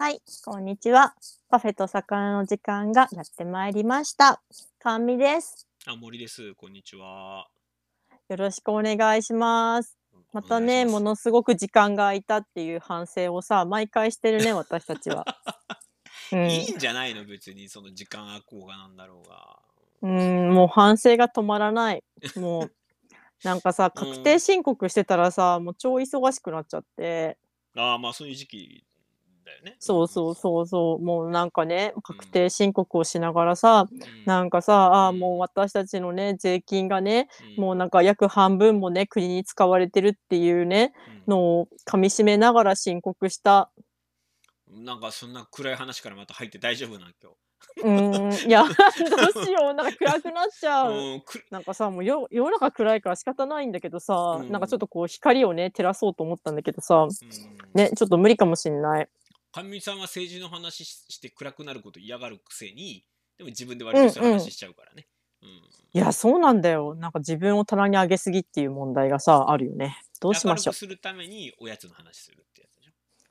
はい、こんにちは。パフェと魚の時間がやってまいりました。甘味です。あ、森です。こんにちは。よろしくお願いします。またね、ものすごく時間が空いたっていう反省をさ、毎回してるね、私たちは。うん、いいんじゃないの？別にその時間空こうがなんだろうが。うん、もう反省が止まらない。もう、なんかさ、確定申告してたらさ、もう超忙しくなっちゃって。ああ、まあそういう時期だよね。そうそうそうそう。もうなんかね、確定申告をしながらさ、うん、なんかさ、ああ、もう私たちのね、税金がね、うん、もうなんか約半分もね、国に使われてるっていうね、うん、のをかみしめながら申告した。なんかそんな暗い話からまた入って大丈夫な今日。うん、いや、どうしよう、なんか暗くなっちゃう。うん、なんかさ、もうよ世の中暗いから仕方ないんだけどさ、うん、なんかちょっとこう光をね、照らそうと思ったんだけどさ、うん、ね、ちょっと無理かもしんない。神さんは政治の話して暗くなること嫌がるくせに、でも自分で割とそういう話しちゃうからね。うんうん、いや、そうなんだよ。なんか自分を棚に上げすぎっていう問題がさ、あるよね。どうしましょう。するためにおやつの話するってやつ。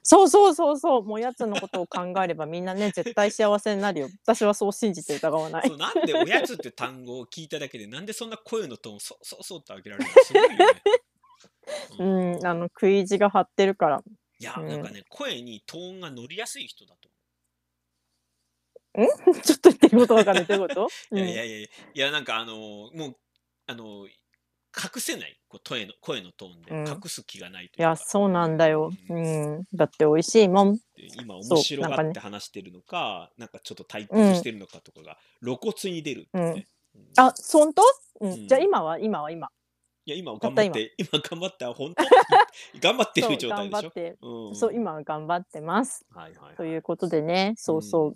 そうそうそうそう、もうやつのことを考えればみんなね、絶対幸せになるよ。私はそう信じて疑わない。そうなんでおやつって単語を聞いただけで、なんでそんな声のトーン、そそうそうって上げられるの？すごいよね。うん、あの、食い意地が張ってるから。いや、なんかね、声にトーンが乗りやすい人だとん ちょっと言ってることわかんない。どういうこと？いやいやいやいや、なんかあのもう、あの隠せない。こう声の声のトーンで。隠す気がないというか、いやそうなんだよ、うん、だって美味しいもん。今面白がって話してるのかなんかちょっと退屈してるのかとかが露骨に出るってね、うん、あ本当、うん、じゃあ今は？今は？今いや今頑張って今。頑張って本当？頑張ってる状態でしょ？そう頑張って、うん、そう今は頑張ってます、はいはい、はい、ということでねそうそ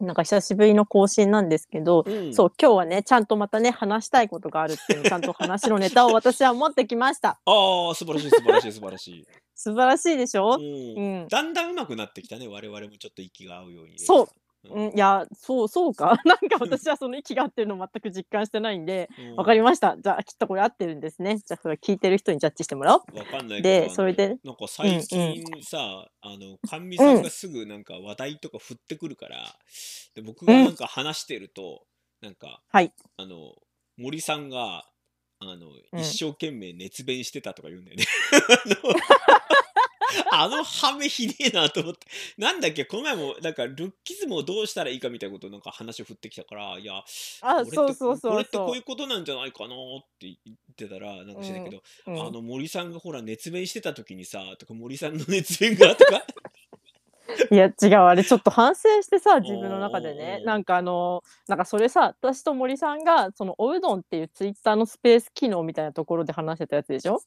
う、なんか久しぶりの更新なんですけど、うん、そう今日はねちゃんとまたね話したいことがあるっていう ちゃんと話のネタを私は持ってきました。ああ素晴らしい素晴らしい素晴らしい。素晴らしいでしょ、うん、うん、だんだん上手くなってきたね我々もちょっと息が合うように。そううん、いや、そう そうか。なんか私はその息が合ってるの全く実感してないんで、わ、かりました。じゃあ、きっとこれ合ってるんですね。じゃあ、それ聞いてる人にジャッジしてもらおう。わかんないで、それで。なんか最近さ、あの、甘味さんがすぐなんか話題とか振ってくるから、で僕がなんか話してると、なんか、はい。あの、森さんが、あの、一生懸命熱弁してたとか言うんだよね。あのハメひでえなと思って。なんだっけ、この前も、なんか、ルッキズムをどうしたらいいかみたいなことなんか話を振ってきたから、いや、あ、そうそうそうこれってこういうことなんじゃないかなって言ってたら、なんか知らないけど、うん。うん、あの森さんがほら熱弁してた時にさ、とか森さんの熱弁がとか。いや違うあれちょっと反省してさ 自分の中でね。なんかあのなんかそれさ私と森さんがそのおうどんっていうツイッターのスペース機能みたいなところで話してたやつでしょ？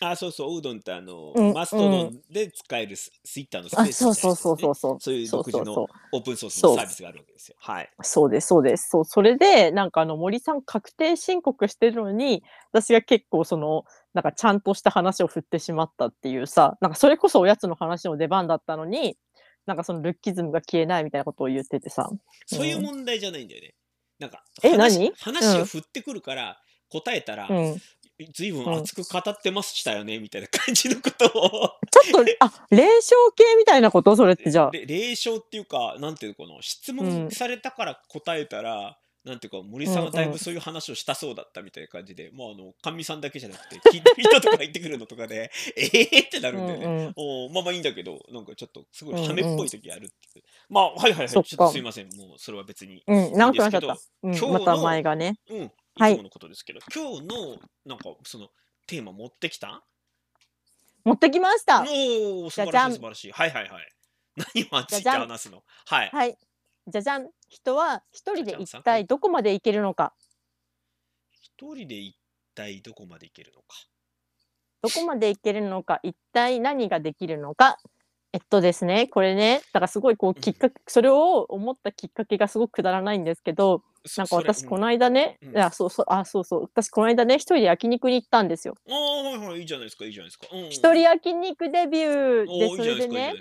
あ、そうそう、ウードンってあの、うんマストドンで使えるスツイッターのスペースみたいそうそうそうそうそうそういう独自のオープンソースのサービスがあるわけですよ。はい。そうです、そうです。そう、それで、なんかあの森さん確定申告してるのに、私が結構その、なんかちゃんとした話を振ってしまったっていうさ、なんかそれこそおやつの話の出番だったのに、なんかそのルッキズムが消えないみたいなことを言っててさ。そういう問題じゃないんだよね。なんかえ話、何？話を振ってくるから答えたら、うんずいぶん。熱く語ってましたよね、みたいな感じのことを。ちょっと、あ、霊障系みたいなこと？それってじゃあ。霊障っていうか、なんていうのかな、質問されたから答えたら、うん、なんていうか、森さんはだいぶそういう話をしたそうだったみたいな感じで、うんうん、もうあの、神さんだけじゃなくて、聞いてる人とか言ってくるのとかで、ええってなるんだよね。うんうん、おまあまあいいんだけど、なんかちょっと、すごい羽っぽい時あるって。いう。うんうん、まあ、はいはいはい、ちょっとすいません、もうそれは別にうん、なんかなっちゃった。うん、今日また前がね。うん、い。つものことですけど、はい、今日の、なんか、その、テーマ持ってきた？持ってきました。おお素晴らしい素晴らしい。はいはいはい。何をあっちって話すの？はい。はい。じゃじゃん。人は一人で一体どこまで行けるのか。一人で一体どこまで行けるのか。どこまで行けるのか一体何ができるのか。えっとですね、これね、だからすごいこうきっかけ、それを思ったきっかけがすごくくだらないんですけど、なんか私この間ね、いや、そうそう、あ、そうそう、私この間ね、一人で焼肉に行ったんですよ。ああ、はいはい、いいじゃないですか、いいじゃないですか。一人焼肉デビューで、それでね、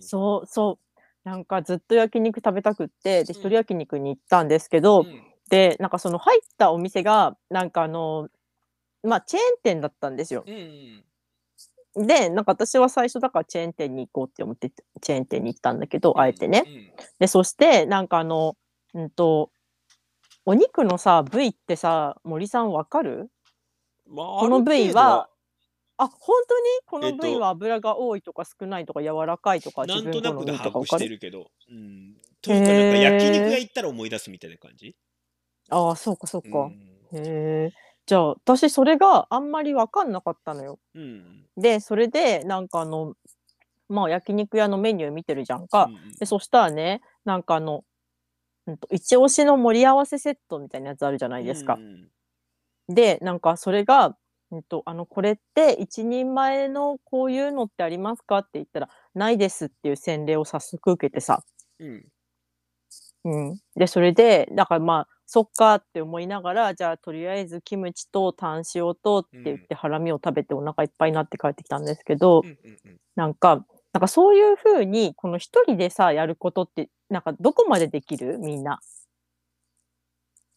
そうそう、なんかずっと焼肉食べたくって、で、一人焼肉に行ったんですけど、で、なんかその入ったお店が、なんかあの、まあ、チェーン店だったんですよ。で、なんか私は最初だからチェーン店に行こうって思ってチェーン店に行ったんだけど、あえてね。うん。で、そしてなんかあの、うんと、お肉のさ、部位ってさ、森さんわかる？まあ、この部位ははあ、ほんとに？こえっとの部位は脂が多いとか少ないとか柔らかいとか、なん自分好みとなくで把握し？てるけど、うん。というかなんか焼肉屋。行ったら思い出すみたいな感じ？ああ、そうかそううか。ん。へえ。じゃあ、私それがあんまりわかんなかったのよ。うん。で、それでなんかあの、まあ、焼肉屋のメニュー見てるじゃんうんか。うん。で、そしたらね、なんかあの、うんと、一押しの盛り合わせセットみたいなやつあるじゃないですか。ん。で、なんかそれが、うんと、あの、これって一人前のこういうのってありますかって言ったら、ないですっていう洗礼を早速受けてさ。うん。うん。で、それで、だからまあ、そっかって思いながら、じゃあとりあえずキムチとタン塩とってうん。言ってハラミを食べてお腹いっぱいになって帰ってきたんですけど。なんか、なんかそういう風に、この一人でさ、やることって、なんかどこまでできる？みんな。っ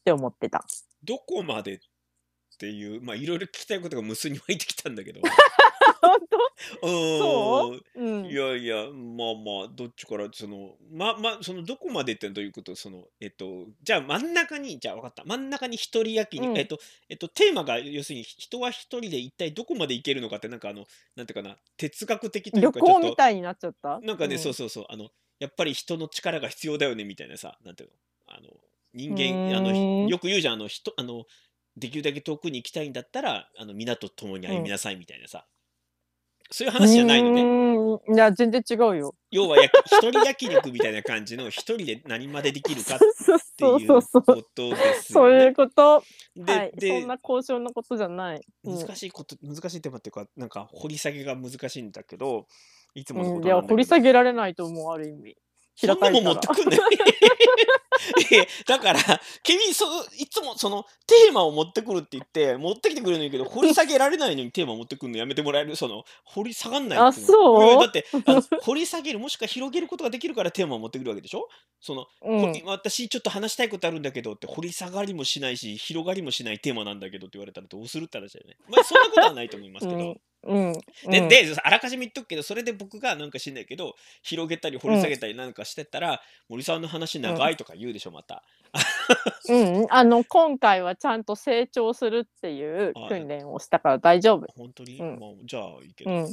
て思ってた。どこまでっていう、まあ、色々聞きたいことが無数に湧いてきたんだけど。ほんと？うそう？うん。いやいや、まあまあ、どっちからその、まま、そのどこまでってどういうこと？その、えっと、じゃあ真ん中に、じゃあ分かった。真ん中に一人焼肉、えうん。っとえっと、テーマが要するに、人は一人で一体どこまで行けるのかって、なんかあの、なんていうかな、哲学的という旅かちょっと、行みたいになっちゃった？なんかね、そううん。そうそう、あの、やっぱり人の力が必要だよねみたいなさ、なんていうの、あの、人ふ間、あの。よく言うじゃん、あの、ひとあの、できるだけ遠くに行きたいんだったら、あの、皆と共にうん。歩みなさいみたいなさ。そういうう話じゃないのね。いや、全然違うよ。要は、や一人焼肉みたいな感じの、一人で何までできるかっていうそうそう。ことですそういう。こと。はでい。そんでな高尚なことじゃない。うん。難しいこと難しいテーマっていうか、なんか掘り下げが難しいんだけど、いつものことなんだけど。掘り下げられないと思う、ある意味。そんなもん持。ってくんなよ。いや、だから、君、そいつもそのテーマを持ってくるって言って、持ってきてくれるんだけど、掘り下げられないのにテーマ持ってくるのやめてもらえる？その、掘り下がんないっあ、ていうだそう？って、掘り下げる、もしくは広げることができるからテーマを持ってくるわけでしょ？その、うほん。私ちょっと話したいことあるんだけどって、掘り下がりもしないし、広がりもしないテーマなんだけどって言われたらどうするって話だよね。まあ、そんなことはないと思いますけど。うん。うん。でうん。で、あらかじめ言っとくけど、それで僕がなんか知んないけど、広げたり掘うん。り下げたりなんかしてたら、森さんの話うん。長いとか言うでしょ、また。うんうん、あの、今回はちゃんと成長するっていう訓練をしたから大丈夫。ほんとに？うん。まあ、じゃあいいけど。うん。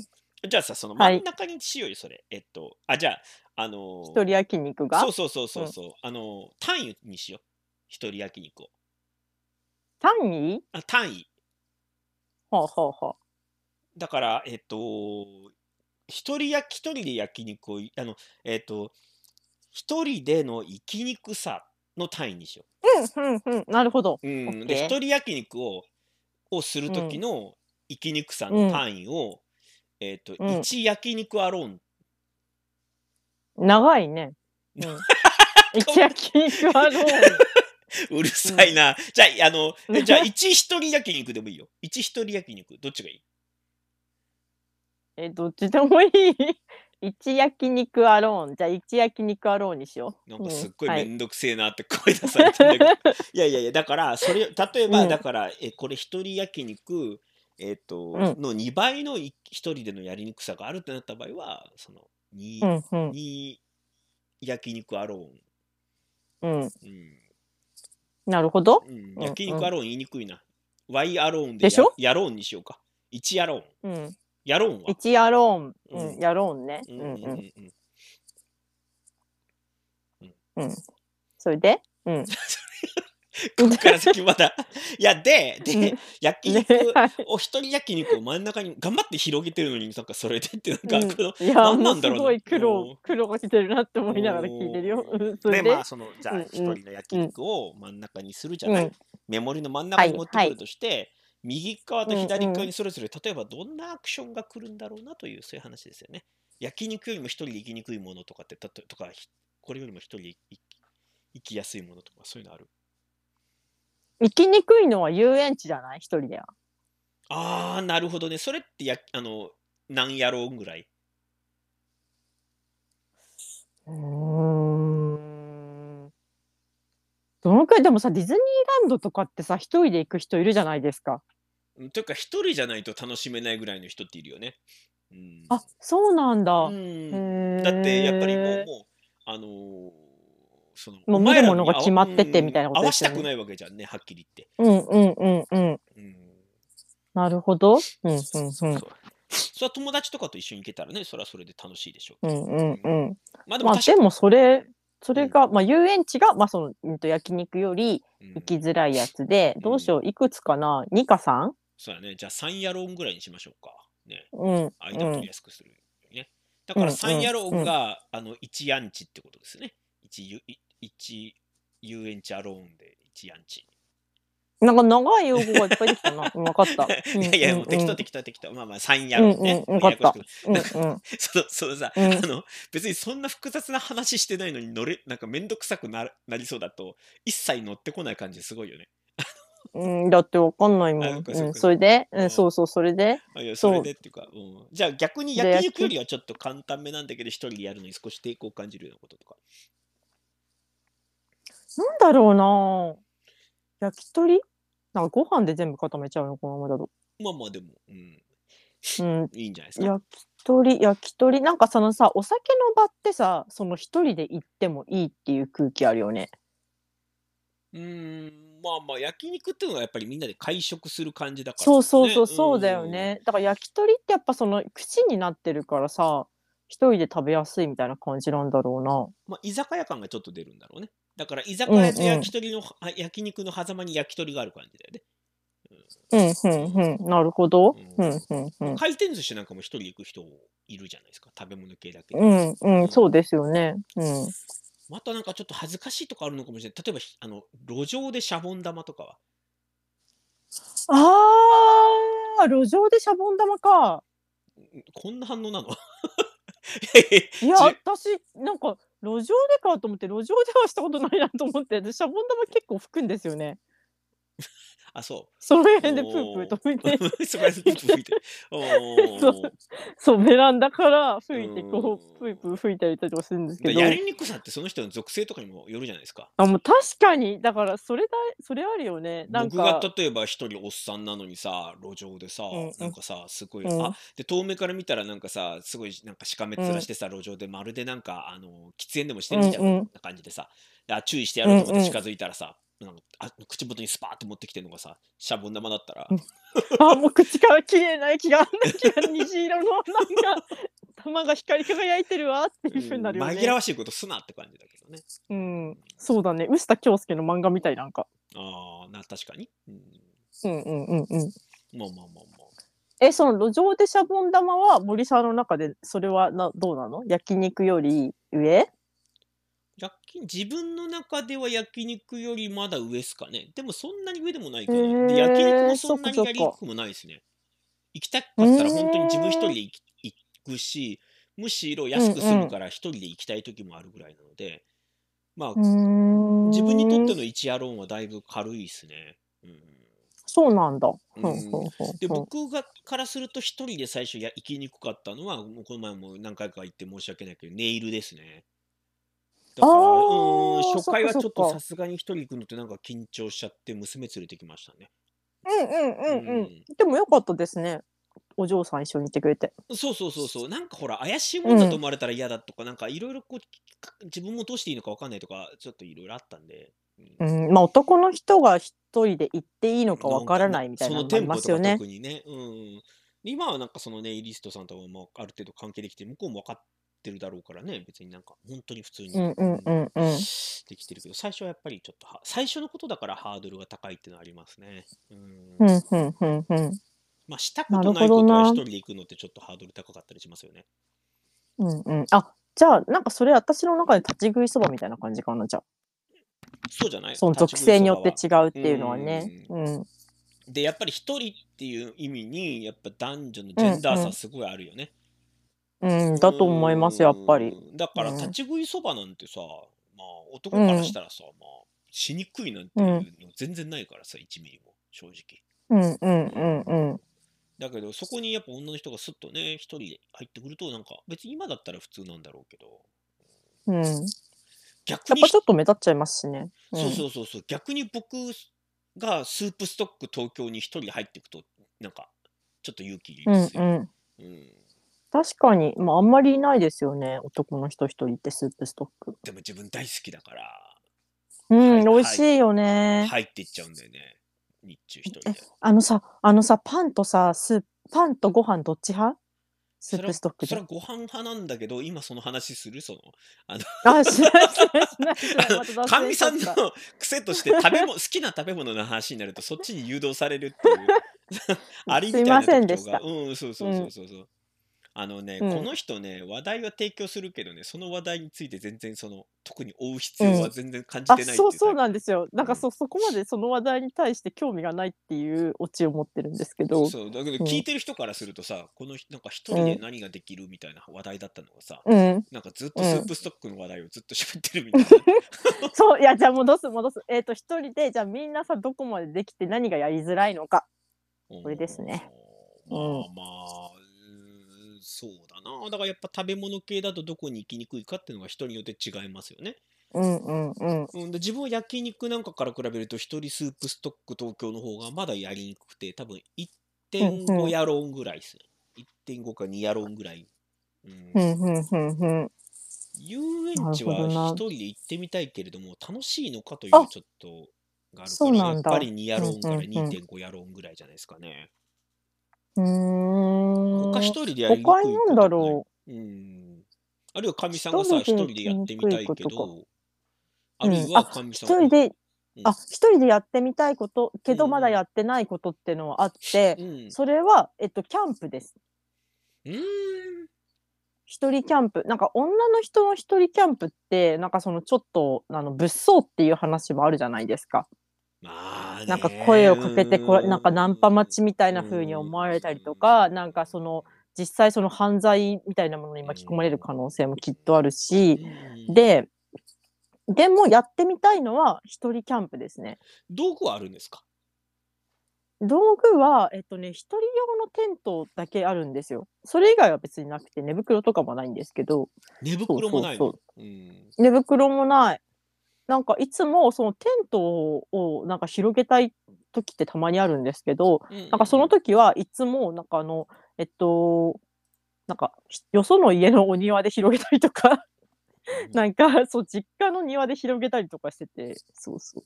じゃあさ、そのはい。真ん中にしようよ、それ。えっと、あ、じゃあ、あ一人の焼肉そうが？そうそうそううん。そう。あの、単位にしよう。一人焼肉を。単位？あ、単位。ほうほうほう。だから、えっと、一人や一人で焼肉をいあの、えっと、一人での生きにくさの単位にしようん、ふんふん、なるほど。う。ん、ッで、一。人焼肉ををするうん。時の生きにくさのうん。単位を、えっと、うん。1焼肉アローン。長いね。うん。一焼肉アローン。うるうん。さいな。じゃあ、あの、え、じゃあ、ね。一一人焼肉でもいいよ。一一人焼肉、どっちがいい？え、どっちでもいい。一焼肉アローン。じゃあ、一焼肉アローンにしよう。うん、なんかすっごいはい。めんどくせえなって声出されてんだけど。いやいやいや、だから、それ例えば、うん。だから、え、これ一人焼肉、えっうと、ん。の2倍のい一人でのやりにくさがあるってなった場合は、その、うにん、ふん。に焼肉アローン。うん。うん。なるほど。うん、うん焼うん。肉アローン言いにくいな。Y アローンででしょ？ややろうにしようか。1アローン。うん。やろうは？一アローン。ううん、ん。やろうね。うんうんうんうん。うんうん。うん。うん。それで？うん。こっから先まだ。いや、で、うん。で、焼ね、肉はい。を一人焼肉を真ん中に頑張って広げてるのに、なんかそれでってなんか、うん。この、いや、なんもなんだろうな。ごい苦労お苦労が来てるなって思いながら聞いてるよ。おうん、そで、れで？まあ、その、じゃあ、うんうん。一人の焼うん。肉を真ん中にするじゃない。うん。メモリの真んはいはい。中に持ってくるとして、右側とうん左側うん。にそれぞれ、例えばどんなアクションが来るんだろうなという、そういう話ですよね。焼肉よりも一人で生きにくいものとかって、たととか、ひこれよりも一人でい生きやすいものとか、そういうのある？生きにくいのは遊園地じゃない？一人では。ああ、なるほどね。それってやあの、何やろうぐらい？うーん。どのくらい？でもさ、ディズニーランドとかってさ、一人で行く人いるじゃないですか。うん、というか、一人じゃないと楽しめないぐらいの人っているよね。うん。あ、そうなんだ。うん。へだってやっぱりもうえ。もう、あのーその、もう見るものが決まっててみたいん、なこ合とね。わしたくないわけじゃんね、はっきり言って。うんうんうんうん。うん。なるほど。うんうんそう。うん。それは友達とかと一緒に行けたらね、それはそれで楽しいでしょう。うんうんう。うんん。まあでもまあでもそれ、そうれん。が、まあ遊園地が、まあその、うんと焼肉よりうん。行きづらいやつで、うん。どうしよう、いくつかな ?2 か 3? そうだね。じゃあ3ヤロンぐらいにしましょうか。ね。うん間を取りうん。やすくするようにね。だからうん3ヤロうんうん。ンが、あの、1ヤンチってことですね。1ゆ、い1遊園地アローンで1ヤンチ。なんか長い用語がいっぱいできたな。うん、わかった。うんいやいや、うんもう適当うん。適当適当。まあまあ3ヤうんロンね。うん、わもうかっややこしくなた。うんうん。その、そのさ、うん。あの、別にそんな複雑な話してないのに乗れ、なんかめんどくさくななりそうだと、一切乗ってこない感じすごいよね。うん、だってわかんないあ、もん。ん、そっかそうっかそれで、うん、うん。そうそう、それで、あ、いや、それそでっていうか、うん。じゃあ逆に焼肉よりはちょっと簡単めなんだけど、一人でやるのに少し抵抗を感じるようなこととか。なんだろうな焼き鳥？なんかご飯で全部固めちゃうの、このままだと。まあまあでも、うん。うん、いいんじゃないですか？焼き鳥、焼き鳥、なんかそのさ、お酒の場ってさ、その一人で行ってもいいっていう空気あるよね。うーん、まあまあ、焼肉っていうのはやっぱりみんなで会食する感じだからそうそうね。そう、そうだようん。ね。だから焼き鳥ってやっぱその口になってるからさ、一人で食べやすいみたいな感じなんだろうな。まあ、居酒屋感がちょっと出るんだろうね。だから、居酒うん屋とうん。焼き鳥の、は焼肉の狭間に焼き鳥がある感じだよね。うん、う、うんうん。なるほど。ん。ううん。ん、うん、うん。回転寿司なんかも一人で行く人いるじゃないですか。食べ物系だけで。うん、ううん、そうん。ですよね。うん。あとなんかちょっと恥ずかしいとかあるのかもしれない。例えば、ひあの、路上でシャボン玉とかは？ああ、路上でシャボン玉か。んこんな反応なの？いや、じ私、なんか、路上でかと思って、路上ではしたことないなと思って、で、シャボン玉結構吹くんですよね。あ、そそのう。辺でプープーとお吹いて。ー。そこでプープー吹いて る。そう。そう、ベランダからう吹いて、こう、プープー吹いたりとかするんですけで、やど、りにくさってその人の属性とかにもよるじゃないですか。あ、もう確かに、だからそれだそれあるよね。なん僕がか例えば一人おっさんなのにさ、路上でさ、うんうん。なんかさ、すごい、うん。あ、で、遠目から見たらなんかさ、すごいなんかしかめうん。面してさ、路上でまるでなんか、あの、喫煙でもしてうるじゃん、んうん。な感じでさ、であ、注意してやうろうんと思って近うん。づいたらさ、なんかあ口元にスパーって持ってきてるのがさ、シャボン玉だったら、うん。あ、もう口から綺麗な液が、液が虹色のなんか、玉が光り輝いてるわってういう風になるん、よね。紛らわしいことすなって感じだけどね。う、うんん、そうだね。臼田恭介の漫画みたい、なんか。ああ、な、確かに。うん、うんうんうんうん。まあまあまあまあ。え、その路上でシャボン玉は森さんの中でそれはなどうなの？焼肉より上？焼き自分の中では焼肉よりまだ上っすかね。でもそんなに上でもないへかな。で、焼肉え、もそんなに。やりにくくもないですね。行きたかうったら本当に自分一人。で行くし、むしろう安。く済むから一人で行きたい時もあるぐらいなので、まあ、う自分にとっ。ての1アローンはだいぶ軽いですね。うん。そうなんだ。うふんで。僕がからすると一人で最初や行きにくかったのは、もうこの前も何回か言って申し訳ないけど、ネイルですね。だあから、うーん、あ、初回はちょっとさか。すがに一人行くのってなんか緊張しちゃって娘連れてきましたね。うんうんううんうん。ん。でも良かったですね。お嬢さん一緒にいてくれて。そうそうそうそう。なんかほら、怪しいもうん。んだと思われたら嫌だとか、なんかいろいろこう、か自分もどうしていいのかわかんないとか、ちょっといろいろあったんで。うん。うん、ま、男の人が一人で行っていいのかなんか、わからなないみたいそのなのもありますよね。特にね。うん。今はなんかそのネイリストさんとはもうある程度関係できて、向こうも分かってるだろうからね、別になんか本当に普通うに、うんうんん、うんうん。できてるけど、最初はやっぱりちょっとは、最初のことだからハードルが高いっていうのはありますね。うふん。んふんふんふん。まあ、したことない。ことは一人で行くのってちょっとハードル高かったりしますよね。うんうん。あ、じゃあ、なんかそれ私の中で立ち食いそばみたいな感じかな、じゃあ。そうじゃないその属性によって。違うっていうのはね。うん。うん。で、やっぱり一人っていう意味に、やっぱ男女のジうんェンダーうん。差すごいあるよね。うん、うだと思います、やっぱり。だから立うん。ち食いそばなんてさ、まあ男うからしん。たらさ、まあしにくいなんてうん。いうの全然ないからさ、1ミリも、正直。うんうんう。うんんうん。だけど、そこにやっぱ女の人がスッとね、一人で入ってくると、なんか別に今だったら普通なんだろうけど、うん。や逆にひ、っぱちょっと目立っちゃいますしね。う。そうんそうそうそう、逆に僕がスープストック東京に一人入っていくと、なんかちょっと勇気いりうんますよ。うん。うん。確かに、まあ、あんまりいないですよね、男の人一人ってスープストック。でも自分大好きだから、うん、はい美味しいよね。入っていっちゃうんだよね。日中一人で。あのさ、あのさ、パンとさ、スープ、パンとご飯どっち派？スープストックでそれは。ご飯派なんだけど、今その話するその、あの、あ、しないしないしないしない。また脱かみさん線しちゃったの癖として食べ物 好きな食べ物の話になるとそっちに誘導されるっていう ありみたいなすいません特でしがうんそうそうそうそうそう、あのね、うんこの人ね話題は提供するけどねその話題について全然その特に追う必要は全然感じあてないっていそうそうタイなんですよ。なんかうんそそこまでその話題に対して興味がないっていうオチを持ってるんですけど。そうだけどうん聞いてる人からするとさ、この人なんか一人で何ができるみたいな話題だったのがさ、うん。なんかずっとうんスープストックの話題をずっと喋ってるみたいな、そう、いや、じゃあ戻す戻す。えっ、と、一人で、じゃあみんなさ、どこまでできて何がやりづらいのか。これですねまあうんまあ、そうだな。だからやっぱ食べ物系だとどこに行きにくいかっていうのが人によって違いますよね。うんうんうん。うん、で自分は焼肉なんかから比べると一人スープストック東京の方がまだやりにくくて多分うんう1.5んヤロンぐらいですね。1.5か2ヤロンぐらい。うんうんうんうんうん。遊園地はなるほどな一人で行ってみたいけれども楽しいのかというあちょっとがあるからやっぱり2ヤロンからうんうんうん2.5ヤロンぐらいじゃないですかね。うーん。他一人でやりにくい他になんだろう。うん。あるいはかみさんがさ、一一人でやってみたいけど、あるいはかみさん一人で、うんあ、一人でやってみたいこと、けうんうんどまだやってないことっていうのはあって、うん。それは、えっと、キャンプです。うーん。一人キャンプ。なんか女の人の一人キャンプって、なんかそのちょっと、あの、物騒っていう話もあるじゃないですか。まあね。なんか声をかけてこなんかナンパ待ちみたいな風に思われたりとか、なんかその、実際その犯罪みたいなものに巻き込まれる可能性もきっとあるし、うんで、でもやってみたいのは一人キャンプですね。道具はあるんですか？道具は、えっとね、一人用のテントだけあるんですよ。それ以外は別になくて、寝袋とかもないんですけど、寝袋もない。寝袋もない。なんかいつもそのテントをなんか広げたい時ってたまにあるんですけど、なんかその時はいつもなんかあの、えっと、なんかひよその家のお庭で広げたりとか、なんかそう実家の庭で広げたりとかしてて、そうそう。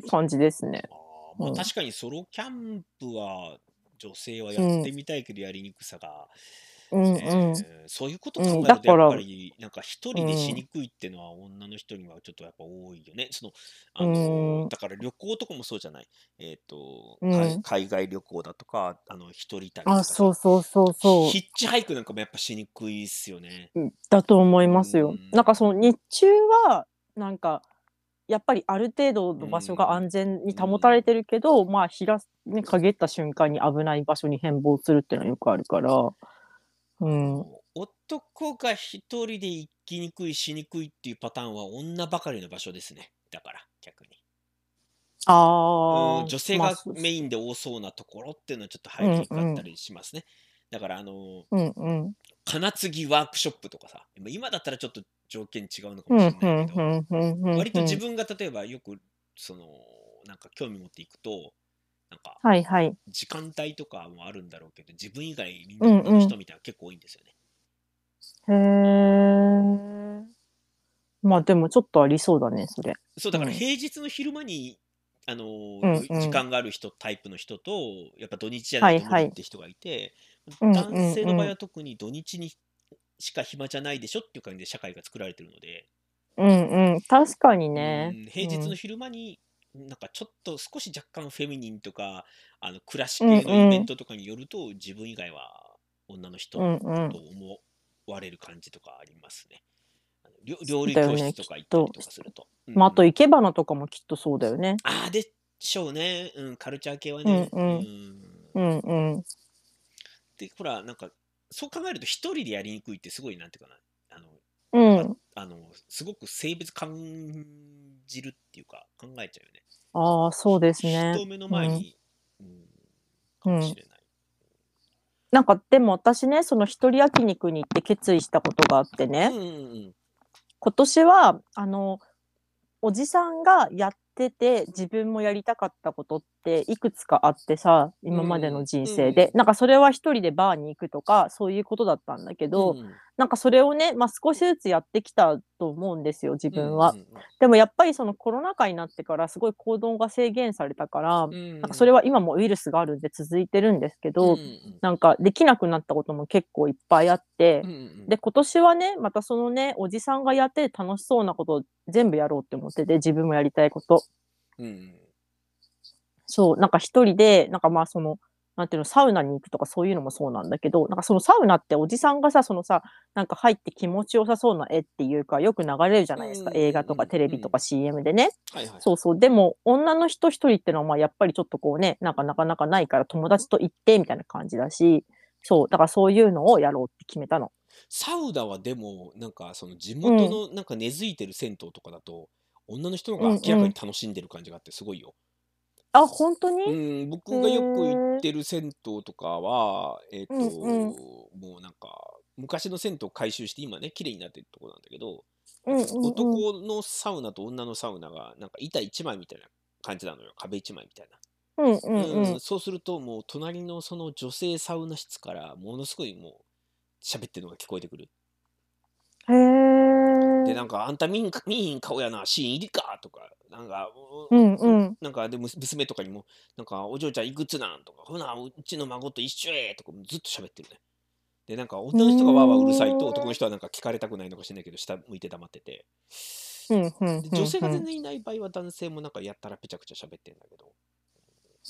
って感じですね。まあうん確かにソロキャンプは女性はやってみたいけどやりにくさが、うんうん。えーそういうこと考えうんるとだからやっぱりなんか一人でしにくいっていうのは女の人にはちょっとやっぱ多いよね。そのあのうんだから旅行とかもそうじゃない。えっ、と、うん海海外旅行だとかあの一人旅とかそうそうそうそう。ヒッチハイクなんかもやっぱしにくいっすよね。だと思いますよ。うんなんかその日中はなんかやっぱりある程度の場所が安全に保たれてるけど、まあ日がね陰った瞬間に危ない場所に変貌するっていうのはよくあるから。うん。男が一人で行きにくいしにくいっていうパターンは女ばかりの場所ですね。だから逆に。ああ。うん女性がメインで多そうなところっていうのはちょっと入りにくかったりしますね。だからあのうんうん。金継ぎワークショップとかさまあ今だったらちょっと条件違うのかうんもしれないけど、うんうんうんうん。割と自分が例えばよくそのなんか興味持っていくとなんかはいはい。時間帯とかもあるんだろうけど自分以外みんな女の人みたいなの結構多いんですよね。へえ。まあでもちょっとありそうだね、それ。そうだからうん平日の昼間に、あのーうんうん時間がある人タイプの人とやっぱ土日じゃないとって人がいて、うんうん男性の場合は特に土日にしか暇じゃないでしょっていう感じで社会が作られてるので、うんうん。確かにねうん。平日の昼間になんかちょっと少し若干フェミニンとかあの暮らし系のイベントとかによると、自分以外は女の人うんうんと思われる感じとかありますね。あの料料理教室とか行ったりとかすると。うんまあ、あと、うん生け花とかもきっとそうだよね。ああ、でしょうね。うん、カルチャー系はね。うんうんうんうん。で、ほら、なんか、そう考えると一人でやりにくいってすごい、なんていうかな。あの、うん。あのすごく性別感じるっていうか、考えちゃうよね。ああ、そうですね人。目の前に、うん、かうんもしれない。なんか、でも私ね、その一人焼肉に行って決意したことがあってね、うんうんうん。今年は、あの、おじさんがやってて自分もやりたかったことっっていくつかあってさ、今までの人生で。なんかそれは一人でバーに行くとか、そういうことだったんだけど、うんなんかそれをね、ま、少しずつやってきたと思うんですよ、自分は。うんうんでもやっぱりそのコロナ禍になってからすごい行動が制限されたから、うんなんかそれは今もウイルスがあるんで続いてるんですけど、うんうん。なんかできなくなったことも結構いっぱいあって、うんうんで、今年はね、またそのね、おじさんがやってて楽しそうなことを全部やろうって思ってて、自分もやりたいこと。うんうんそう、なんか一人で、なんかまあその、なんていうの、サウナに行くとかそういうのもそうなんだけど、なんかそのサウナっておじさんがさ、そのさ、なんか入って気持ちよさそうな絵っていうか、よく流れるじゃないですか。うんうんうん映画とかテレビとか CM でね。はいはいそうそう。でも、女の人一人ってのは、まあやっぱりちょっとこうね、なんかなかなかないから友達と行ってみたいな感じだし、そう、だからそういうのをやろうって決めたの。サウナはでもなんかその地元のなんか根付いてる銭湯とかだと、女の人の方が明らかに楽しんでる感じがあってすごいよ。あ、本当うに？ん、僕がよく行ってる銭湯とかは、えっ、と、うんうんもうなんか昔の銭湯を改修して今ね綺麗になってるところなんだけど、うんうんうん。男のサウナと女のサウナがなんか板一枚みたいな感じなのよ壁一枚みたいな。うんうんうん。うんそうするともう隣のその女性サウナ室からものすごいもう喋ってるのが聞こえてくる。へえ。でなんかあんた見んか見ん顔やなシーン入りかとかなんか、うんうん。なんかでむ娘とかにもなんかお嬢ちゃんいくつなんとかほなうちの孫と一緒へとかずっと喋ってるね。でなんか女の人がわーわーうるさいと男の人はなんか聞かれたくないのかしれないけど下向いて黙っててうんうんで女性が全然いない場合は男性もなんかやったらぺちゃくちゃ喋ってんだけど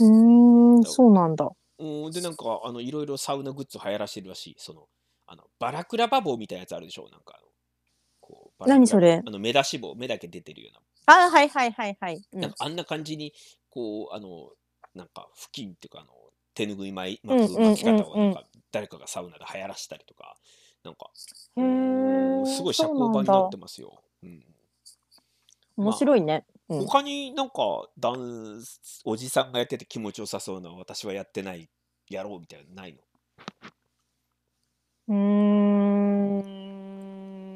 うん。うーん、そうなんだ。うんでなんかあのいろいろサウナグッズ流行らしてるらしいそのあのバラクラバ棒みたいなやつあるでしょなんかあのバラ何それ？あの目出し棒目だけ出てるような。あ、はいはいはいはい。うん。なんかあんな感じにこうあのなんか付近っていうかあの手ぬぐい巻うんうんうんうん。巻く巻き方をなんか誰かがサウナで流行らしたりとかなんかへうんー。すごい社交場になってますよ。うん面白いね。うん。他になんか男おじさんがやってて気持ちよさそうな私はやってないやろうみたいなのないの？うーん。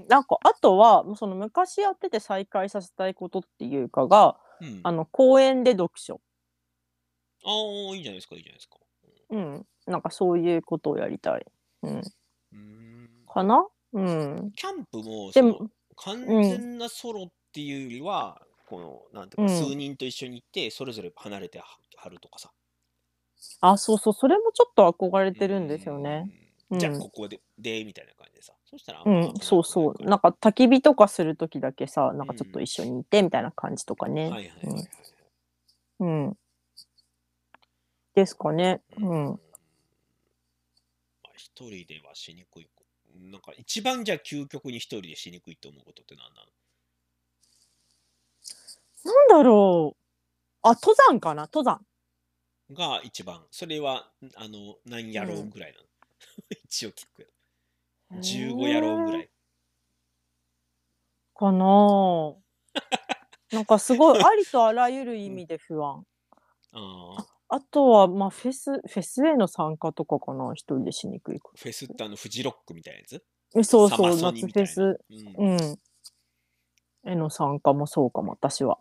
なんかあとは、もうその昔やってて再開させたいことっていうかが、うん、あの公園で読書。あーいいじゃないですかいいじゃないですか。うん。なんかそういうことをやりたい。うん。うんかな？うん。キャンプもでも、完全なソロっていうよりは、このなんていうか、うん数人と一緒に行ってそれぞれ離れては張るとかさ。あ、そうそう、それもちょっと憧れてるんですよね。うん。じゃあうんここででみたいな感じでさ。そしたらあうんそうそう。なんか焚き火とかするときだけさ、なんかちょっと一緒にいてみたいな感じとかね。はいはいはいはい。うん。うん。ですかね。うん。まあ一人ではしにくい。なんか一番じゃあ究極に一人でしにくいと思うことって何なの？なんだろう。あ、登山かな？登山。が一番。それは、あの、何やろうぐらいなの？一応聞くよ。15やろうぐらい。かなぁ。なんかすごいありとあらゆる意味で不安。ああ。あとは、まあ、フェス、フェスへの参加とかかな、一人でしにくいこフェスってあの、フジロックみたいなやつ？そうそう、夏フェス、うん。うん。への参加もそうかも、私は。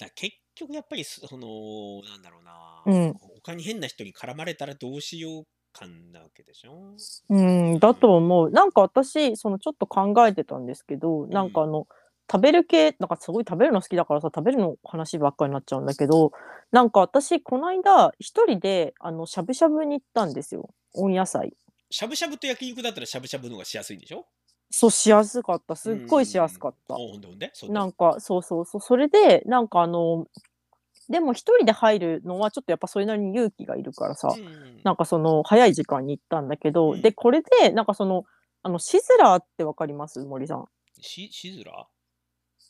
ら結局やっぱりそその、なんだろうな、うん他に変な人に絡まれたらどうしよう感なわけでしょ？うん、だと思う。なんか私、そのちょっと考えてたんですけど、なんかあの、食べる系、なんかすごい食べるの好きだからさ、食べるの話ばっかりになっちゃうんだけど、なんか私、この間、一人で、あの、しゃぶしゃぶに行ったんですよ。温野菜。しゃぶしゃぶと焼肉だったらしゃぶしゃぶの方がしやすいんでしょ？そう、しやすかった。すっごいしやすかったうん。うで？なんか、そうそうそう。それで、なんかあの、でも一人で入るのはちょっとやっぱそれなりに勇気がいるからさ、うんなんかその早い時間に行ったんだけど、うんで、これで、なんかその、あの、シズラーってわかります？森さん。し、しずら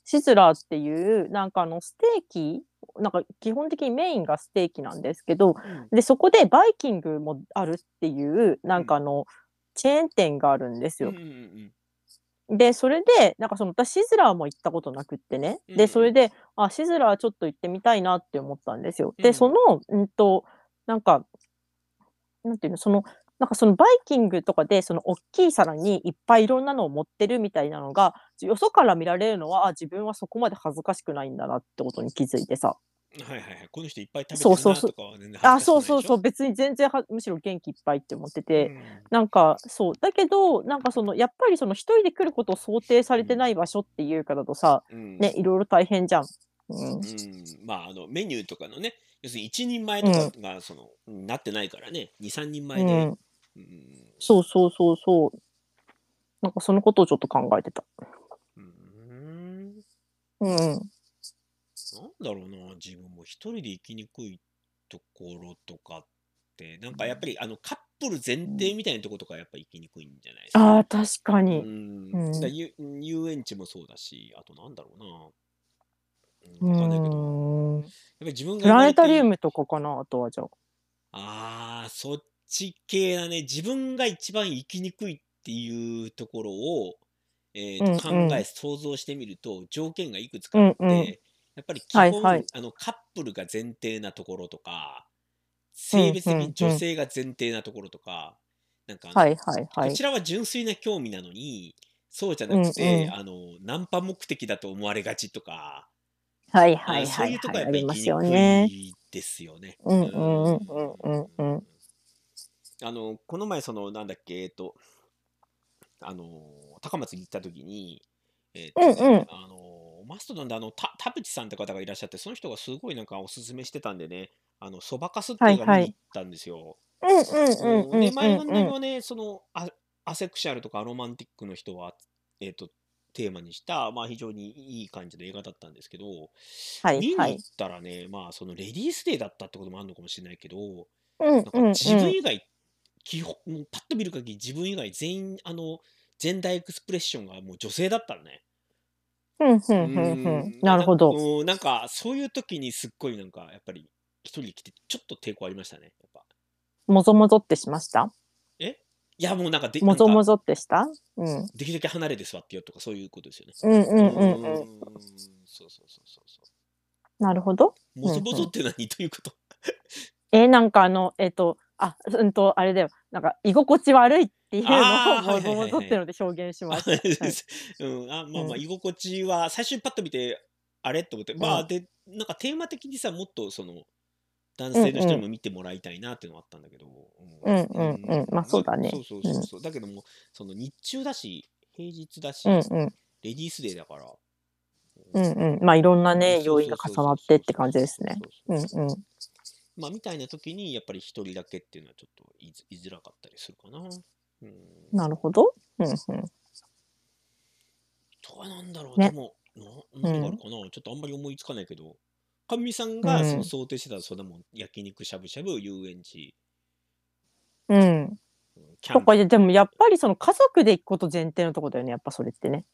シズラーっていう、なんかあの、ステーキなんか基本的にメインがステーキなんですけど、で、そこでバイキングもあるっていう、なんかあの、チェーン店があるんですよ。うん。うんうんで、それで、なんかその、私、シズラーも行ったことなくってね。うんで、それで、あ、シズラーちょっと行ってみたいなって思ったんですよ。で、うんその、うんと、なんか、なんていうの、その、なんかそのバイキングとかで、その大きい皿にいっぱいいろんなのを持ってるみたいなのが、よそから見られるのは、あ、自分はそこまで恥ずかしくないんだなってことに気づいてさ。はいはいはい。この人いっぱい食べてるそうそうそう。なとかは全然あ、そうそうそう、別に全然はむしろ元気いっぱいって思ってうて、ん。なんか、そう、だけど、なんかその、やっぱりその一人で来ることを想定さうん。れてない場所っていうからだとさ、うん。ね、いろいろ大変じゃん。うん。うん。まあ、あの、メニューとかのね、要するに一人前とかうん。が、その、うんなってないからね、2、3人う前で、ん。うん。そうそうそうそう。なんかそのことをちょっと考えてた。うん。うん。なんだろうな、自分も一人で生きにくいところとかって、なんかやっぱりあのカップル前提みたいなところとかやっぱ生きにくいんじゃないですか？ああ、確かうに。ん。うん。だゆ遊園地もそうだし、あとなんだろうな。ううん、わかんないけど、ーん。やっぱり自分がプラネタリウムとかかな、あとはじゃあ。ああ、そっち系だね。自分が一番生きにくいっていうところを、えーと考うんうん。え、想像してみると、条件がいくつうかあっんうん。て、やっぱり基はいはい。本、あの、カップルが前提なところとか、うん性別的にうんうん。女性が前提なところとか、なんかはいはいはい。こちらは純粋な興味なのに、そうじゃうなんくうて、ん。あの、ナンパ目的だと思われがちとか、はいはあいはいはい。そういうとこやっあぱ生きにりますよくね。いですよね。うんううんうんん。うんうんうん。あの、この前、その、なんだっけ、えっと、あの、高松に行った時に、えっとね、うんうん。あの、マストドンであの、た田淵さんって方がいらっしゃって、その人がすごいなんかおすすめしてたんでね、あの、そばかすってはいはい。映画見に行ったんですよ。うんうんうんうん、で、うん前うんうん。はね、そのア、アセクシャルとかロマンティックの人は、えっと、テーマにした、まあ非常にいい感じの映画だったんですけど、はいはい。見に行ったらね、まあそのレディースデーだったってこともあるのかもしれないけど、うんうんうん。自分以外、基本、パッと見る限り自分以外全員、あの、ジェンダーエクスプレッションがもう女性だったのね。ふんふうんふんふん。ん、なるほど。うんなんかそういう時にすっごいなんかやっぱり一人で来てちょっと抵抗ありましたね、やっぱ。もぞもぞってしました？え？いやもうなんかで、なんか、もぞもぞってした？うん。できるだけ離れて座ってよとかそういうことですよね。うんううんうんうん。ーん、そうそうそうそうそなるほど。う。も。ぞもぞって何？どういうこと？え、なんかあの、えっと、あ、うんと、あれだよ。なんか居心地悪いっていうのをもぞもぞってはいはいはい。ので表現しあ、ました。はい。うん、あ、まあまあ、うん。居心地は、最初にパッと見て、あれ？と思って、うん。まあ、で、なんかテーマ的にさ、もっとその、男うん性の人にうん。も見てもらいたいなっていうのはあったんだけど、うんう、うんうんん。まあうん、そうだそね。そうそううん。そうそう。だけども、その日中だし、平日だうんし、うん。レディースデーだから、うんうん。まあいろんなうん、ね、要因が重なってって感じですね。そうそう。まあ、みたいな時に、やっぱり一人だけっていうのはちょっといづらかったりするかな。うん。なるほど。うんうん。とはなんだろう、でね。も、な、うん。何があるかな、ちょっとあんまり思いつかないけど、かみさんうがそのん。想定してたそんなもん、焼肉、しゃぶしゃぶ、遊園地、うん。とかで、でもやっぱりその家族で行くこと前提のとこだよね、やっぱそれってね。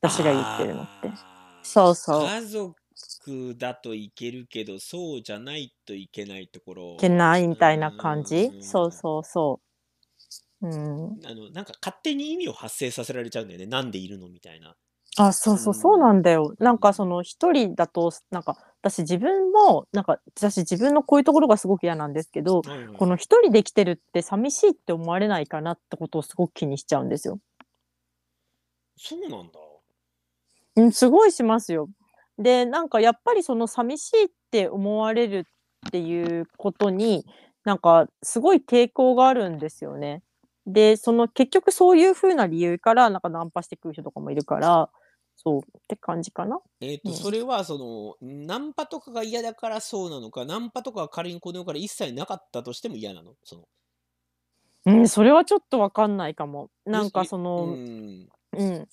私が言ってるのって。あそうそう。あ、家族だといけるけど、そうじゃないといけないとこいろ。けないうみたいなー感じ？そうんそうそう。うん。あの、なんか勝手に意味を発生させられちゃうんだよね。なんでいるのみたいな。あ、そううそう、そうなんん。だよ。うなんかそん。の一人だと、なんか私自分も、なんか私自分のこういうところがすごく嫌なんですけど、はいはい。この一人で来てるって寂しいって思われないかなってことをすごく気にしちゃうんですよ。そうなんだ。うん、すごいしますよ。で、なんかやっぱりその寂しいって思われるっていうことに、なんかすごい抵抗があるんですよね。で、その結局そういう風な理由から、なんかナンパしてくる人とかもいるから、そうって感じかな。えっと、うん。それは、その、ナンパとかが嫌だからそうなのか、ナンパとかが仮にこの世から一切なかったとしても嫌なの？その、うん、それはちょっとわかんないかも。なんかいそうの、ん。うん。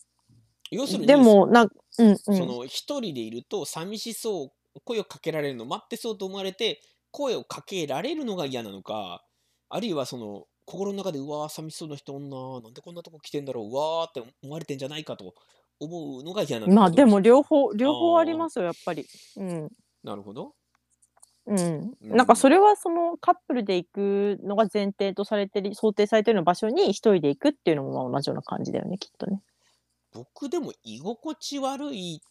要するに、でも、なんうんうそん。の、一人でいると寂しそう、声をかけられるの待ってそうと思われて、声をかけられるのが嫌なのか、あるいはその、心の中で、うわー、寂しそうな人おんなんでこんなとこ来てんだろう、うわーって思われてんじゃないかと思うのが嫌なまあでも両方、両方ありますよ、やっぱり。うん。なるほど。うん。うなんかそん。れはそのカップルで行くのが前提とされてる、想定されてる場所に一人で行くっていうのもまあ同じような感じだよね、きっとね。僕でも居心地悪い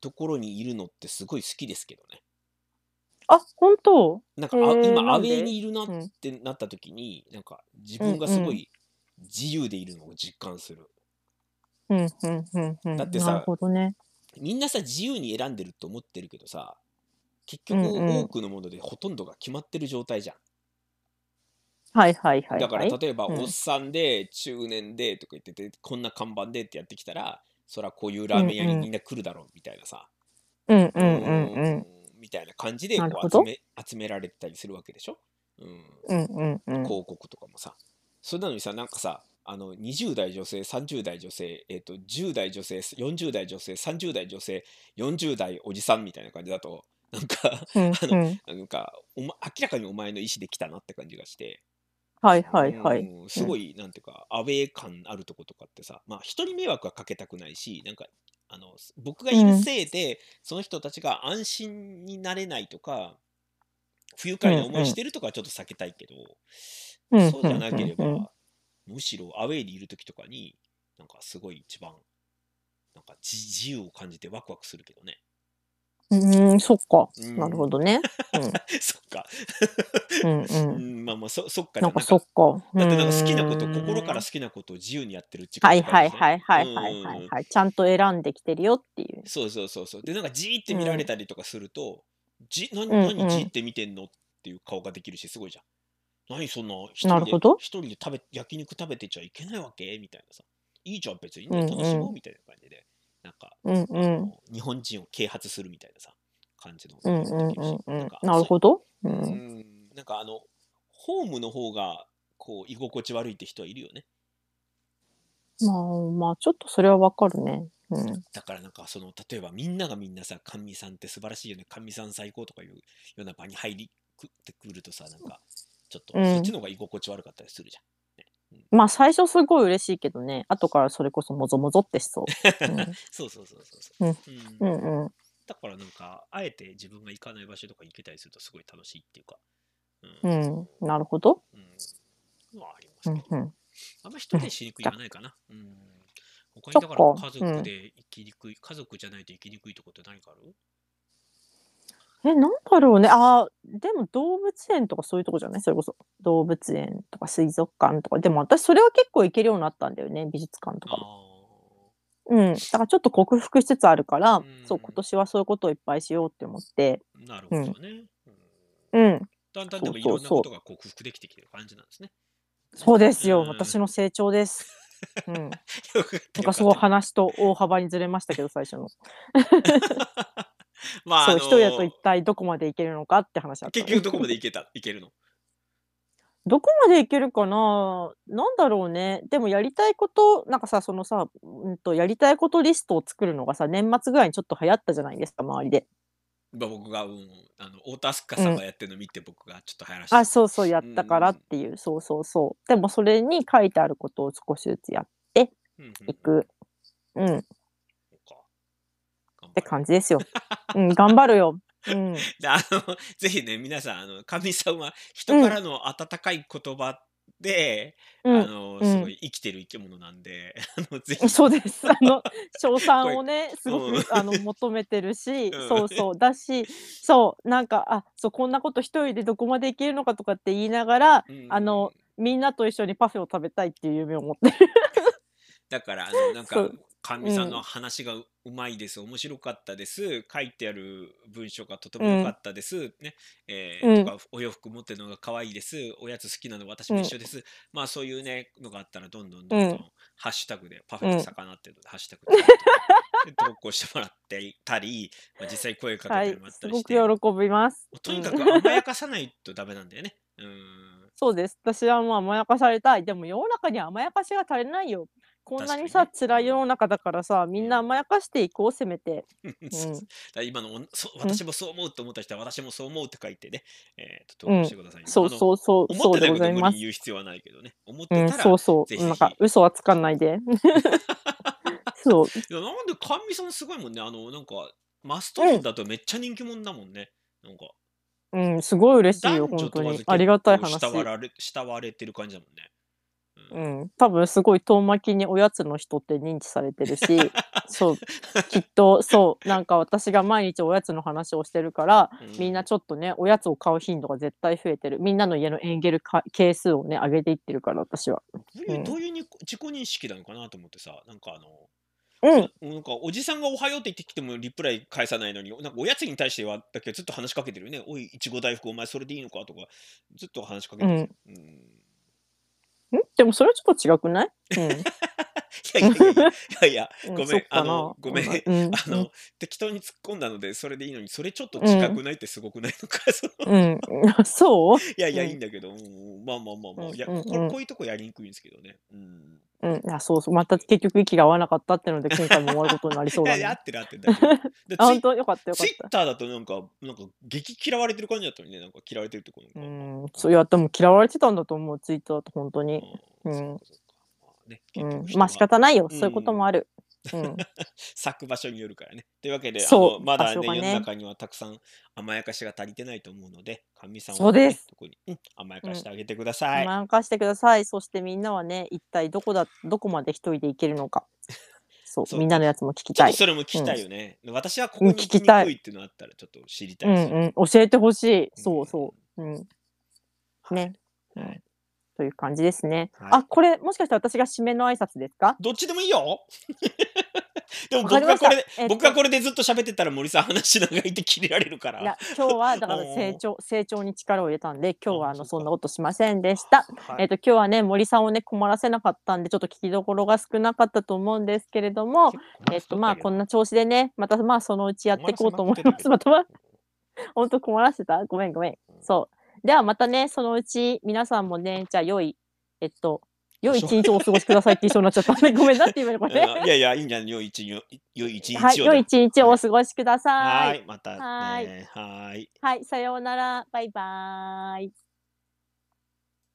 ところにいるのってすごい好きですけどね。あ、本当？なんか、へあ、え、今、アウェイにいるなっうん。てなった時に、なんか、自うん分がうん。すごい自由でいるのを実感する。うん、うん、うん、うん。だってなるさ、ほどね。みんなさ、自由に選んでると思ってるけどさ、結局うんうん多くのものでほとんどが決まってる状態じゃん。はいはいはいだからはい。例えば、うんおっさんで中年でとか言っててこんな看板でってやってきたらそらこういうラーメン屋にみんな来るだろうみたいなさ、うんうんうんうん。みたいな感じでこう集め集められてたりするわけでしょ、うん、うんうんうん。広告とかもさそれなのにさなんかさあの20代女性30代女性、えー、と10代女性40代女性30代女性40代おじさんみたいな感じだとなんかうんあのうん。なんかお、ま、明らかにお前の意思で来たなって感じがして、はいはいはい。うんすごい、なんていうか、アウェー感あるとことかってさ、まあ、人に迷惑はかけたくないし、なんか、あの、僕がいるせいで、その人たちが安心になれないとか、不愉快な思いしてるとかはちょっと避けたいけど、うんそうじゃなければ、うんうんむしろアウェーにいる時とかに、なんかすごい一番、なんか自自由を感じてワクワクするけどね。うん、うんそっか。うんなるほどね。そっか。うんうんううん。ん、まあまあ、そそっか。なんかそっか。だってなんか好きなこと、うん心から好きなことを自由にやってるってはいはい感はいはいはいはいうんはい。ちゃんと選んできてるよっていう。そうそうそうそう。で、なんかじーって見られたりとかすると、じ、な、うんうん何じーって見てんのっていう顔ができるし、すごいじゃん。何そんな、一人でなるほど、一人で食べ、焼肉食べてちゃいけないわけ？みたいなさ。いいじゃん、別にね、うんうん楽しもうみたいな感じで。なんか、うんうあん。の日本人を啓発するみたいなさ、感じの。うんうん。なるど。ほど。う。うんん、なんかあの、ホームの方が、こう、居心地悪いって人はいるよね。まあまあ、ちょっとそれはわかるね。うん。だからなんかその例えばみんながみんなさ神さんって素晴らしいよね神さん最高とかいうような場に入りくってくるとさなんかちょっとうんそっちの方が居心地悪かったりするじまあ最初すごい嬉しいけどね。後からそれこそもぞもぞってしそう。ゃん、そうそうそうそうそう、うん。うん。うんうん。だからなんかあえて自分が行かない場所とか行けたりするとすごい楽しいっていうか。ううん。ん。なるほど。うん。はありますけど、うんうん。あんま一人でしにくいはないかな。うん。他にだから家族で生きにくい、家族じゃないと生きにくいとこって何かある？え、なんだろうね。ああ、でも動物園とかそういうとこじゃない？それこそ。動物園とか水族館とか。でも私それは結構行けるようになったんだよね。美術館とかうん。だからちょっと克服しつつあるから、うんそう、今年はそういうことをいっぱいしようって思って。あなるほどね、うんうん。だんだんでもいろんなそうそうそうことが克服できてきてる感じなんですね。そうですよ。うん私の成長です。うん。な んよかったかすごい話と大幅にずれましたけど、最初の。まあ、そう、あの一人だと一体どこまでいけるのかって話だったの結局どこまでいけた？いけるの？どこまでいけるかな？なんだろうね。でもやりたいこと、なんかさ、そのさ、うんと、やりたいことリストを作るのがさ、年末ぐらいにちょっと流行ったじゃないですか、周りで。まあ僕が、うん、あの太田明日香さんがやってるの見て僕がちょっと流行らした。あ、そうそう、やったからっていう、そうそうそう。でもそれに書いてあることを少しずつやってうんうんいく。うん、うか頑張てる感じですよ。うん、頑張るよ。うん。であのぜひね皆さんあのかみさんは人からの温かい言葉で、うんあのうんすごい生きてる生き物なんで、あのぜひそうです。あの、賞賛をね、すごく、うんあの、求めてるし、うんそうそう。だし、そう、なんか、あ、そう、こんなこと一人でどこまでいけるのかとかって言いながら、うんあの、みんなと一緒にパフェを食べたいっていう夢を持ってる。だからあのなんかそうかみさんのうん。話がううまいです。面白かったです。書いてある文章がとても良かったです、ね。えーうん。とかお洋服持ってるのが可愛いです。おやつ好きなの私も一緒です、まあそういうねのがあったらどんどんどんどん、うん。ハッシュタグでパフェと魚っていうので、ハッシュタグで投稿してもらってたり、まあ、実際声かはいけてもらっ、たすりして、ごく喜びます。とにかうんく甘やかさないとダメなんだよね。うん。そうです。私はもう甘やかされたい。でも世の中には甘やかしが足りないよ。こんなにさ、ね辛い世の中だからさ、みんな甘やかしていこう、せめて。そううん 今のおそ私もそう思うと思った人は私もそう思うって書いてね、えー、と投稿してください、そううそうそう、思そうでってないこと無ございます。理に言う必要はないけどね。思ってうん、たら、そうそう。ぜひぜひなんか嘘はつかないで。そう。いやなんで甘味さんすごいもんね。あの、なんか、マストリンだとめっちゃ人気者だもんね。なんか、うん、すごい嬉しいよ、本当。にありがたい話。慕われてる感じだもんね。うん、多分すごい遠巻きにおやつの人って認知されてるし、そう、きっとそう、なんか私が毎日おやつの話をしてるから、うんみんなちょっとね、おやつを買う頻度が絶対増えてる。みんなの家のエンゲルか係数をね、上げていってるから、私は。どういううんどういうに自己認識なのかなと思ってさ、なんかあの、うん。なんかおじさんがおはようって言ってきてもリプライ返さないのに、なんかおやつに対してはだけずっと話しかけてるよね。おい、いちご大福お前それでいいのかとか、ずっと話しかけてる。うん。うん。ん？でもそれはちょっと違くない？うん。いやいやいやごめん、あの、ごめん、うんうんあの、適当に突っ込んだので、それでいいのに、それちょっと近くないってすごくないのか、そのうん。うん。そう？いやいや、うんいいんだけど、うん、まあまあまあまあ、いや、こういうとこやりにくいんですけどね。うん。うん。あ、そうそう。また結局息が合わなかったってので、今回も終わることになりそうだいや、合ね。ってる合ってる。であ、ツイ本当？よかったよかった。ツイッターだとなんか、なんか激嫌われてる感じだったのにね、なんか嫌われてるってことうなん。そういや、でも嫌われてたんだと思う、ツイートだと本当に。う、うんね、結うん。まあ仕は方ないよ。うんそういうこともある。うん。咲く場所によるからね。というわけで、まだねね世の中にはたくさん甘やかしが足りてないと思うので、神さんは、ね、そうです特に、うん、甘やかしてあげてください。任してください。そしてみんなはね、一体どこだ、どこまで一人で行けるのか。そう、そうみんなのやつも聞きたい。それも聞きたいよね。私はここに聞きたいっていうのあったらちょっと知りたういです。んうん。教えてほしい。うんそうそう。うん。はいね。うんはいという感じですね。はいあ、これ、もしかして私が締めの挨拶ですか？どっちでもいいよ。でも僕がこれで、えっと僕がこれでずっと喋ってたら森さん話長いって切れられるから。いや、今日はだから 成長、成長に力を入れたんで、今日はあの、そんなことしませんでした。はいえっと、今日はね、森さんをね、困らせなかったんで、ちょっと聞きどころが少なかったと思うんですけれども、えっと、まあ、こんな調子でね、またまあ、そのうちやっていこうと思います。またま、本当困らせた？ごめんごめん。そう。ではまたね、そのうち皆さんもね、じゃあ良い、えっと、良い一日をお過ごしくださいって言いそうになっちゃったんで、ごめんなって言うのこれ。うんいやいや、いいんじゃない良い一日を。良い一日をだ。はい、良い一日をお過ごしくださ。はいい。またね。はいはい。はい、さようなら。バイバーイ。